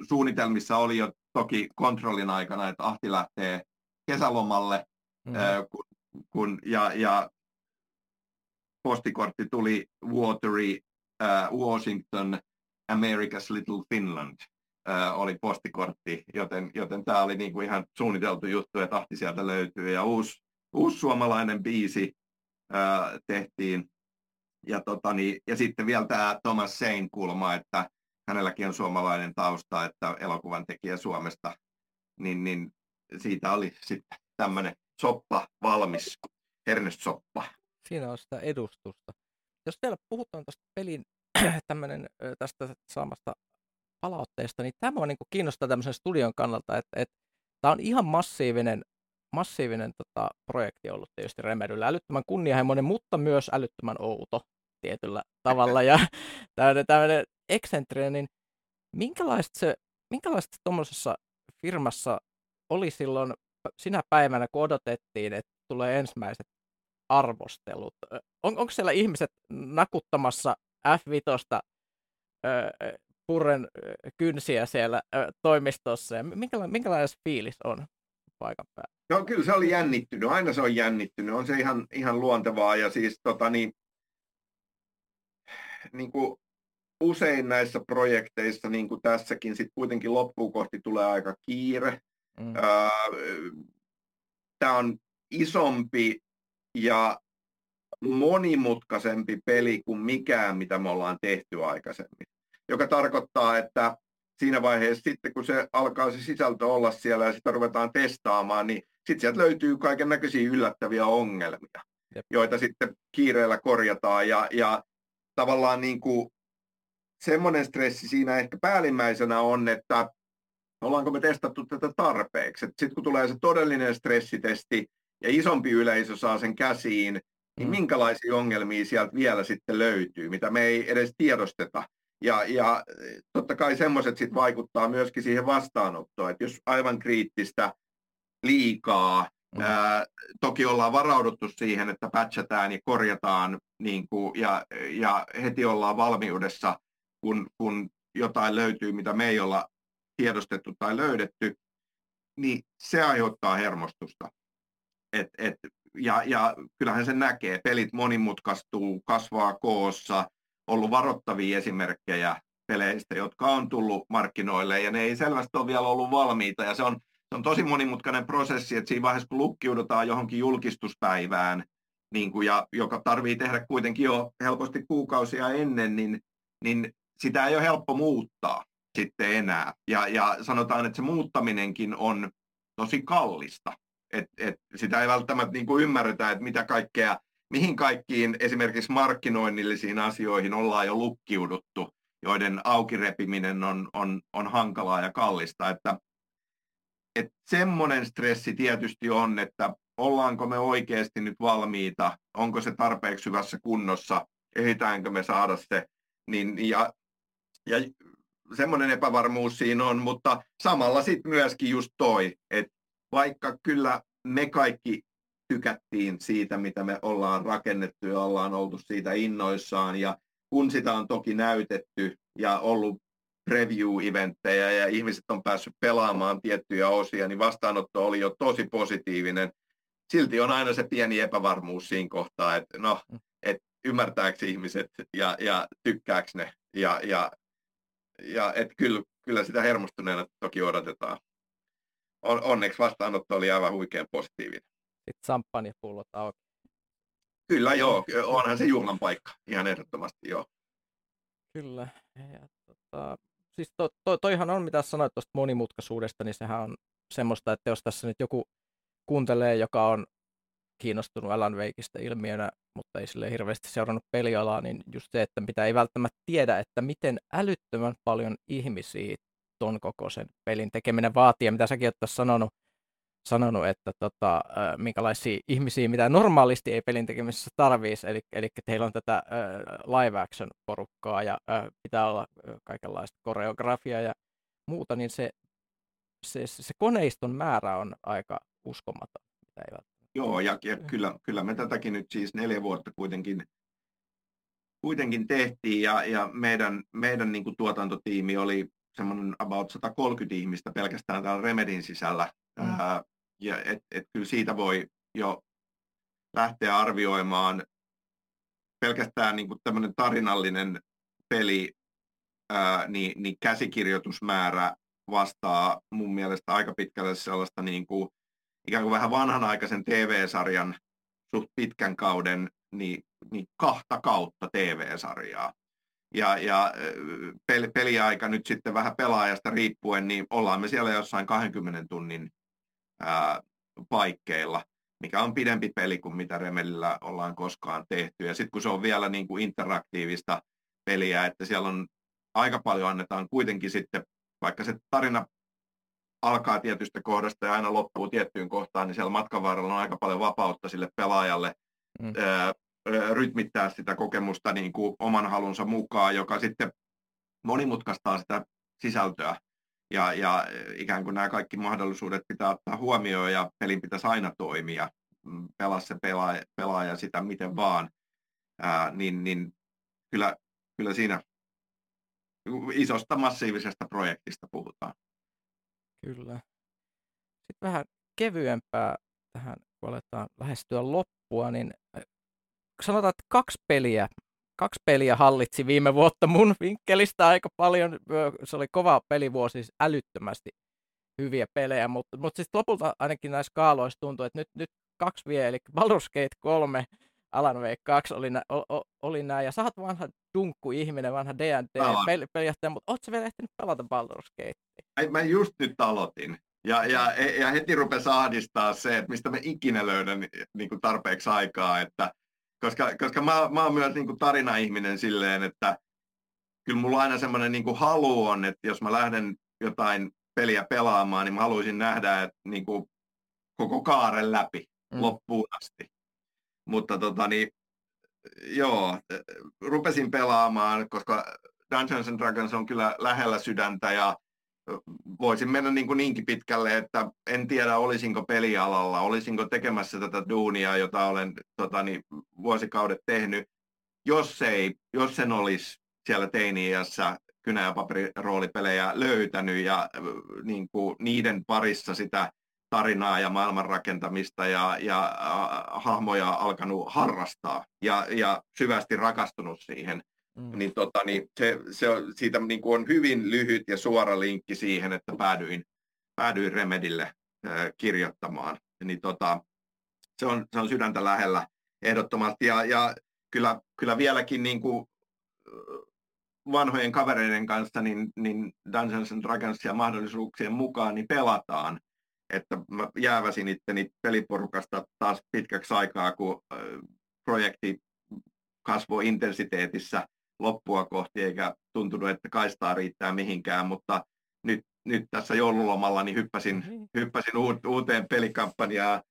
[SPEAKER 3] suunnitelmissa oli jo toki kontrollin aikana, että Ahti lähtee kesälomalle, mm. kun, kun, ja, ja postikortti tuli Watery uh, Washington, America's Little Finland oli postikortti, joten, joten tämä oli niinku ihan suunniteltu juttu, että Ahti sieltä löytyy. Ja uusi, uusi suomalainen biisi uh, tehtiin. Ja, totani, ja sitten vielä tämä Thomas Sein kulma, että hänelläkin on suomalainen tausta, että elokuvan tekijä Suomesta niin, niin siitä oli sitten tämmöinen soppa valmis, hernessoppa.
[SPEAKER 2] Siinä on sitä edustusta. Jos vielä puhutaan tästä pelin [CLEARS THROAT] tämmönen, tästä saamasta palautteesta, niin tämä on niin kuin kiinnostaa tämmöisen studion kannalta, että, että tämä on ihan massiivinen, massiivinen tota, projekti ollut tietysti Remedyllä. Älyttömän kunnianhimoinen, mutta myös älyttömän outo tietyllä tavalla. Ja [LAUGHS] tämmöinen, tämmöinen eksentrinen, niin minkälaista se, minkälaista tuommoisessa firmassa oli silloin sinä päivänä, kun odotettiin, että tulee ensimmäiset arvostelut? On, onko siellä ihmiset nakuttamassa F5 purren kynsiä siellä toimistossa? Ja minkälainen, minkälainen fiilis on paikan päällä?
[SPEAKER 3] No kyllä se oli jännittynyt, aina se on jännittynyt, on se ihan, ihan luontevaa ja siis tota niin, niin kuin usein näissä projekteissa, niin kuin tässäkin, sitten kuitenkin loppuun kohti tulee aika kiire. Mm. Tämä on isompi ja monimutkaisempi peli kuin mikään, mitä me ollaan tehty aikaisemmin. Joka tarkoittaa, että siinä vaiheessa sitten, kun se alkaa se sisältö olla siellä ja sitä ruvetaan testaamaan, niin sitten sieltä löytyy kaiken näköisiä yllättäviä ongelmia, Jep. joita sitten kiireellä korjataan. Ja, ja tavallaan niin kuin semmoinen stressi siinä ehkä päällimmäisenä on, että ollaanko me testattu tätä tarpeeksi. Sitten kun tulee se todellinen stressitesti ja isompi yleisö saa sen käsiin, niin mm. minkälaisia ongelmia sieltä vielä sitten löytyy, mitä me ei edes tiedosteta. Ja, ja totta kai semmoiset sitten vaikuttaa myöskin siihen vastaanottoon, että jos aivan kriittistä liikaa, mm. ää, toki ollaan varauduttu siihen, että patchataan ja korjataan niin kuin, ja, ja heti ollaan valmiudessa, kun, kun jotain löytyy, mitä me ei olla tiedostettu tai löydetty, niin se aiheuttaa hermostusta. Et, et, ja, ja kyllähän se näkee, pelit monimutkaistuu, kasvaa koossa, ollut varoittavia esimerkkejä peleistä, jotka on tullut markkinoille ja ne ei selvästi ole vielä ollut valmiita ja se on, se on tosi monimutkainen prosessi, että siinä vaiheessa kun lukkiudutaan johonkin julkistuspäivään, niin kuin, ja joka tarvii tehdä kuitenkin jo helposti kuukausia ennen, niin, niin sitä ei ole helppo muuttaa sitten enää. Ja, ja sanotaan, että se muuttaminenkin on tosi kallista. Et, et sitä ei välttämättä niin kuin ymmärretä, että mitä kaikkea, mihin kaikkiin esimerkiksi markkinoinnillisiin asioihin ollaan jo lukkiuduttu, joiden aukirepiminen on, on, on hankalaa ja kallista. Että, et semmoinen stressi tietysti on, että ollaanko me oikeasti nyt valmiita, onko se tarpeeksi hyvässä kunnossa, ehditäänkö me saada se, niin, ja, ja semmoinen epävarmuus siinä on, mutta samalla sitten myöskin just toi, että vaikka kyllä me kaikki tykättiin siitä, mitä me ollaan rakennettu ja ollaan oltu siitä innoissaan ja kun sitä on toki näytetty ja ollut preview-eventtejä ja ihmiset on päässyt pelaamaan tiettyjä osia, niin vastaanotto oli jo tosi positiivinen. Silti on aina se pieni epävarmuus siinä kohtaa, että no, mm. et ymmärtääkö ihmiset ja, ja tykkääkö ne ja, ja ja et kyllä, kyllä sitä hermostuneena toki odotetaan. On, onneksi vastaanotto oli aivan huikean positiivinen.
[SPEAKER 2] Sitten samppanjapullot auki.
[SPEAKER 3] Kyllä joo, onhan se juhlan paikka, ihan ehdottomasti joo.
[SPEAKER 2] Kyllä. Ja, tota, siis to, to, toihan on, mitä sanoit tuosta monimutkaisuudesta, niin sehän on semmoista, että jos tässä nyt joku kuuntelee, joka on kiinnostunut Alan Wakeista ilmiönä, mutta ei sille hirveästi seurannut pelialaa, niin just se, että mitä ei välttämättä tiedä, että miten älyttömän paljon ihmisiä ton kokoisen pelin tekeminen vaatii, ja mitä säkin olet sanonut, sanonut, että tota, minkälaisia ihmisiä, mitä normaalisti ei pelin tekemisessä tarvitsisi, eli, eli teillä on tätä live action porukkaa ja pitää olla kaikenlaista koreografiaa ja muuta, niin se, se, se koneiston määrä on aika uskomaton. Mitä ei
[SPEAKER 3] Joo, ja, ja kyllä, kyllä me tätäkin nyt siis neljä vuotta kuitenkin, kuitenkin tehtiin, ja, ja meidän, meidän niin kuin tuotantotiimi oli semmoinen about 130 ihmistä pelkästään täällä Remedin sisällä, mm. ää, ja et, et kyllä siitä voi jo lähteä arvioimaan pelkästään niin kuin tämmöinen tarinallinen peli, ää, niin, niin käsikirjoitusmäärä vastaa mun mielestä aika pitkälle sellaista niin kuin ikään kuin vähän vanhanaikaisen TV-sarjan suht pitkän kauden niin, niin kahta kautta TV-sarjaa. ja, ja pel, peliaika nyt sitten vähän pelaajasta riippuen, niin ollaan me siellä jossain 20 tunnin ää, paikkeilla, mikä on pidempi peli kuin mitä Remelillä ollaan koskaan tehty. Ja sitten kun se on vielä niin kuin interaktiivista peliä, että siellä on aika paljon annetaan kuitenkin sitten, vaikka se tarina alkaa tietystä kohdasta ja aina loppuu tiettyyn kohtaan, niin siellä matkan varrella on aika paljon vapautta sille pelaajalle mm. ää, rytmittää sitä kokemusta niin kuin oman halunsa mukaan, joka sitten monimutkaistaa sitä sisältöä. Ja, ja ikään kuin nämä kaikki mahdollisuudet pitää ottaa huomioon ja pelin pitäisi aina toimia. Mm, pelaa se pelaaja, pelaaja sitä miten vaan. Ää, niin, niin kyllä, kyllä siinä isosta massiivisesta projektista puhutaan.
[SPEAKER 2] Kyllä. Sitten vähän kevyempää tähän, kun aletaan lähestyä loppua, niin sanotaan, että kaksi peliä, kaksi peliä hallitsi viime vuotta mun [LAUGHS] vinkkelistä aika paljon. Se oli kova pelivuosi, siis älyttömästi hyviä pelejä, mutta, mutta siis lopulta ainakin näissä kaaloissa tuntuu, että nyt, nyt kaksi vielä, eli Baldur's Gate 3, Alan Wake 2 oli, nä, oli, oli nämä, ja sä oot vanha dunkku-ihminen, vanha D&D-pelijähtäjä, mutta ootko vielä ehtinyt pelata Baldur's Gate?
[SPEAKER 3] Mä just nyt aloitin. Ja, ja, ja heti rupesi ahdistaa se, että mistä me ikinä löydän niin kuin tarpeeksi aikaa, että koska, koska mä, mä oon myös niin kuin tarina-ihminen silleen, että kyllä mulla aina semmoinen niin halu on, että jos mä lähden jotain peliä pelaamaan, niin mä haluaisin nähdä että niin kuin koko kaaren läpi mm. loppuun asti. Mutta tota, niin, joo, rupesin pelaamaan, koska Dungeons and Dragons on kyllä lähellä sydäntä ja voisin mennä niin kuin niinkin pitkälle, että en tiedä olisinko pelialalla, olisinko tekemässä tätä duunia, jota olen tota, niin, vuosikaudet tehnyt, jos, ei, jos sen olisi siellä teini-iässä kynä- ja paperiroolipelejä löytänyt ja niin kuin, niiden parissa sitä tarinaa ja maailman rakentamista ja, ja äh, hahmoja alkanut harrastaa ja, ja syvästi rakastunut siihen, Mm. Niin, tota, niin se, se siitä niin kuin on hyvin lyhyt ja suora linkki siihen, että päädyin, päädyin Remedille äh, kirjoittamaan. Niin, tota, se, on, se on sydäntä lähellä ehdottomasti. Ja, ja kyllä, kyllä vieläkin niin kuin, vanhojen kavereiden kanssa niin, niin Dungeons and Dragonsia mahdollisuuksien mukaan niin pelataan. Että mä jääväsin itteni peliporukasta taas pitkäksi aikaa, kun äh, projekti kasvoi intensiteetissä loppua kohti, eikä tuntunut, että kaistaa riittää mihinkään, mutta nyt, nyt tässä joululomalla niin hyppäsin, mm-hmm. hyppäsin uuteen pelikampanjaan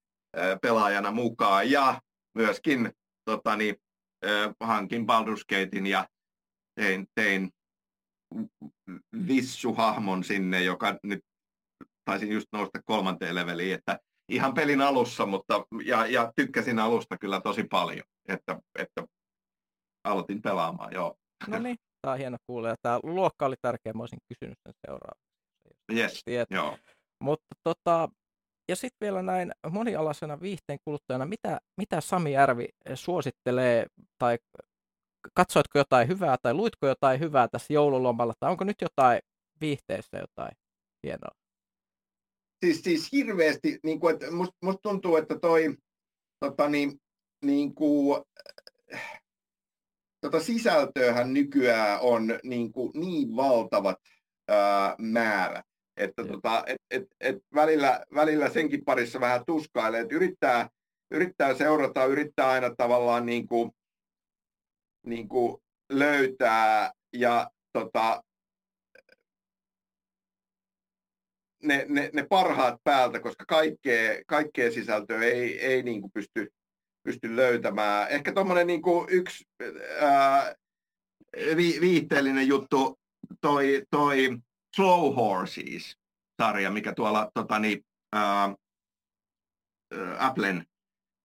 [SPEAKER 3] pelaajana mukaan ja myöskin tota, niin, hankin Baldur's Gatein ja tein, tein Vissu-hahmon sinne, joka nyt taisin just nousta kolmanteen leveliin, että ihan pelin alussa, mutta ja, ja tykkäsin alusta kyllä tosi paljon, että, että aloitin pelaamaan, joo.
[SPEAKER 2] No niin, tämä on hieno kuulla. Tämä luokka oli tärkeä, mä olisin kysynyt sen seuraavaksi.
[SPEAKER 3] Yes, joo.
[SPEAKER 2] Mutta tota, ja sitten vielä näin monialaisena viihteen kuluttajana, mitä, mitä Sami Järvi suosittelee, tai katsoitko jotain hyvää, tai luitko jotain hyvää tässä joululomalla, tai onko nyt jotain viihteessä jotain hienoa?
[SPEAKER 3] Siis, siis hirveästi, niin kuin, että musta must tuntuu, että toi tota, niin, niin kuin, tota sisältöähän nykyään on niin, kuin niin valtavat ää, määrät, että tota, et, et, et välillä, välillä senkin parissa vähän tuskailee, että yrittää, yrittää seurata, yrittää aina tavallaan niin kuin, niin kuin löytää ja tota, ne, ne, ne parhaat päältä, koska kaikkea, kaikkea sisältöä ei, ei niin kuin pysty, pysty löytämään. Ehkä tuommoinen niin yksi ää, vi, viihteellinen juttu, toi, toi Slow Horses-sarja, mikä tuolla tota, niin, ää, Applen,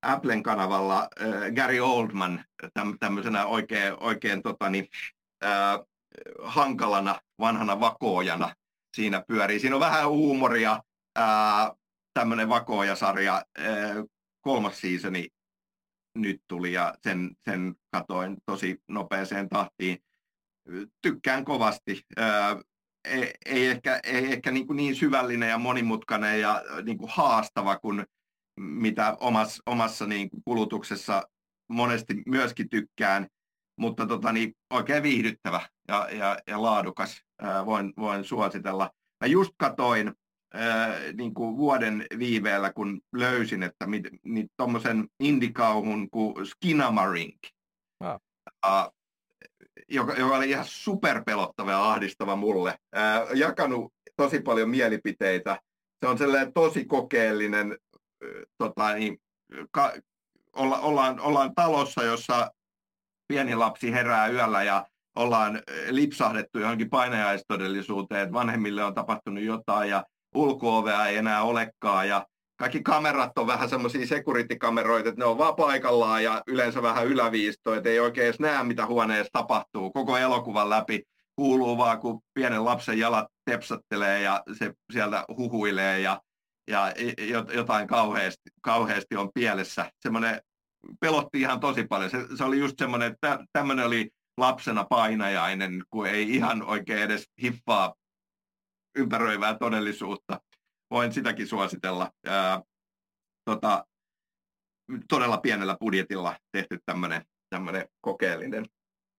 [SPEAKER 3] Applen kanavalla ää, Gary Oldman täm, tämmöisenä oikein, oikein tota, niin, ää, hankalana vanhana vakoojana siinä pyörii. Siinä on vähän huumoria, tämmöinen vakoojasarja, ää, kolmas seasoni nyt tuli ja sen, sen katoin tosi nopeeseen tahtiin. Tykkään kovasti. Ei, ei ehkä, ei ehkä niin, kuin niin syvällinen ja monimutkainen ja niin kuin haastava kuin mitä omassa, omassa niin kuin kulutuksessa monesti myöskin tykkään, mutta tota, niin, oikein viihdyttävä ja, ja, ja laadukas. Ää, voin, voin suositella. Mä just katoin niin kuin vuoden viiveellä, kun löysin, että mit, niin tuommoisen indikauhun kuin Skinamarink. Ah. Joka, joka oli ihan superpelottava ja ahdistava mulle. Ää, jakanut tosi paljon mielipiteitä. Se on sellainen tosi kokeellinen, tota, niin, ka, olla, ollaan, ollaan talossa, jossa pieni lapsi herää yöllä ja ollaan lipsahdettu johonkin painajaistodellisuuteen, että vanhemmille on tapahtunut jotain ja ulkoovea ei enää olekaan ja kaikki kamerat on vähän semmoisia security-kameroita, että ne on vaan paikallaan ja yleensä vähän yläviistoja, että ei oikein edes näe, mitä huoneessa tapahtuu. Koko elokuvan läpi kuuluu vaan, kun pienen lapsen jalat tepsattelee ja se sieltä huhuilee ja, ja jotain kauheasti, kauheasti on pielessä. Semmoinen pelotti ihan tosi paljon. Se, se oli just semmoinen, että tämmöinen oli lapsena painajainen, kun ei ihan oikein edes hiffaa ympäröivää todellisuutta. Voin sitäkin suositella. Ää, tota, todella pienellä budjetilla tehty tämmöinen, kokeellinen,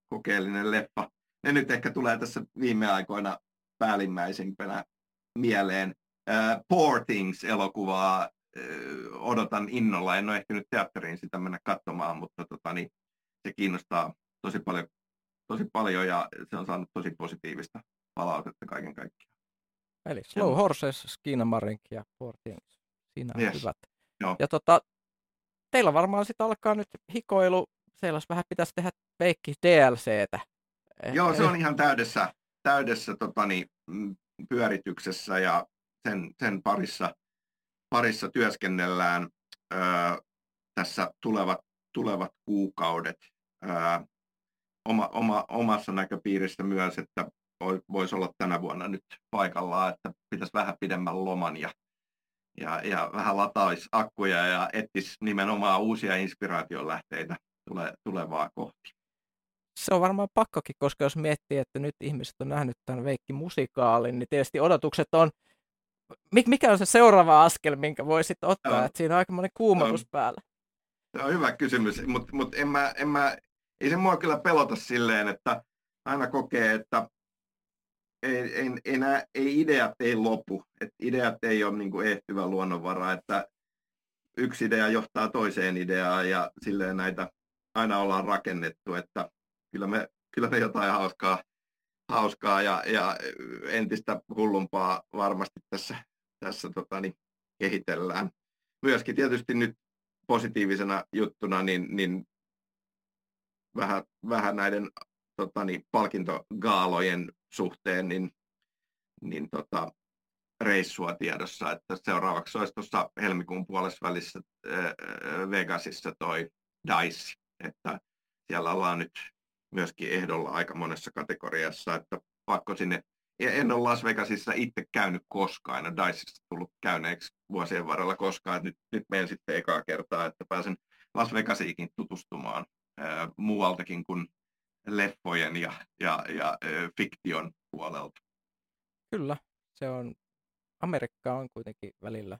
[SPEAKER 3] kokeellinen leffa. Ne nyt ehkä tulee tässä viime aikoina päällimmäisimpänä mieleen. Ää, Poor Things-elokuvaa odotan innolla. En ole ehtinyt teatteriin sitä mennä katsomaan, mutta tota, niin, se kiinnostaa tosi paljon, tosi paljon ja se on saanut tosi positiivista palautetta kaiken kaikkiaan.
[SPEAKER 2] Eli Slow ja... Horses, Skinamarink ja Poor Things. Siinä on
[SPEAKER 3] yes.
[SPEAKER 2] hyvät.
[SPEAKER 3] Joo.
[SPEAKER 2] Ja tota, teillä varmaan sitten alkaa nyt hikoilu. Siellä vähän pitäisi tehdä peikki DLCtä.
[SPEAKER 3] Joo, se on ihan täydessä, täydessä totani, mm, pyörityksessä ja sen, sen parissa parissa työskennellään ö, tässä tulevat, tulevat kuukaudet. Ö, oma, oma, omassa näköpiirissä myös, että voisi olla tänä vuonna nyt paikallaan, että pitäisi vähän pidemmän loman ja, ja, ja vähän lataisi akkuja ja etsisi nimenomaan uusia inspiraatiolähteitä tule, tulevaa kohti.
[SPEAKER 2] Se on varmaan pakkokin, koska jos miettii, että nyt ihmiset on nähnyt tämän Veikki musikaalin, niin tietysti odotukset on mikä on se seuraava askel, minkä voisit ottaa? No. Että siinä on aika monen kuumotus no. päällä.
[SPEAKER 3] Se on hyvä kysymys, mutta mut en mä, en mä, ei se mua kyllä pelota silleen, että aina kokee, että ei, ei, ei, nää, ei ideat ei lopu, että ideat ei ole niin ehtyvä luonnonvara, että yksi idea johtaa toiseen ideaan ja silleen näitä aina ollaan rakennettu, että kyllä me, kyllä me jotain hauskaa hauskaa ja, ja entistä hullumpaa varmasti tässä, tässä tota, niin, kehitellään. Myöskin tietysti nyt positiivisena juttuna niin, niin vähän, vähän näiden tota, niin, palkintogaalojen suhteen niin, niin tota, reissua tiedossa, että seuraavaksi olisi tuossa helmikuun puolessa välissä Vegasissa toi DICE, että siellä ollaan nyt myöskin ehdolla aika monessa kategoriassa, että pakko sinne, en ole Las Vegasissa itse käynyt koskaan, en Dicesta tullut käyneeksi vuosien varrella koskaan, nyt, nyt menen sitten ekaa kertaa, että pääsen Las Vegasiikin tutustumaan ää, muualtakin kuin leffojen ja, ja, ja fiktion puolelta.
[SPEAKER 2] Kyllä, se on, Amerikka on kuitenkin välillä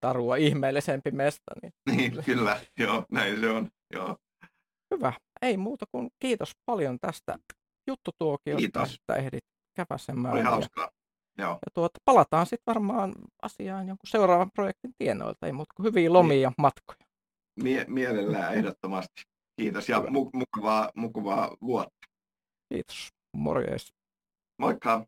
[SPEAKER 2] tarua ihmeellisempi mesta. Niin, [LAUGHS]
[SPEAKER 3] niin kyllä, joo, näin se on, joo.
[SPEAKER 2] Hyvä. Ei muuta kuin kiitos paljon tästä juttutuokiosta, kiitos. että ehdit käväsemään.
[SPEAKER 3] Oli hauskaa. Joo.
[SPEAKER 2] Ja tuota, palataan sitten varmaan asiaan jonkun seuraavan projektin tienoilta. Ei muuta kuin hyviä lomia ja matkoja.
[SPEAKER 3] Mie- mielellään ehdottomasti. Kiitos ja mu- mukavaa, mukavaa vuotta.
[SPEAKER 2] Kiitos. Morjes.
[SPEAKER 3] Moikka.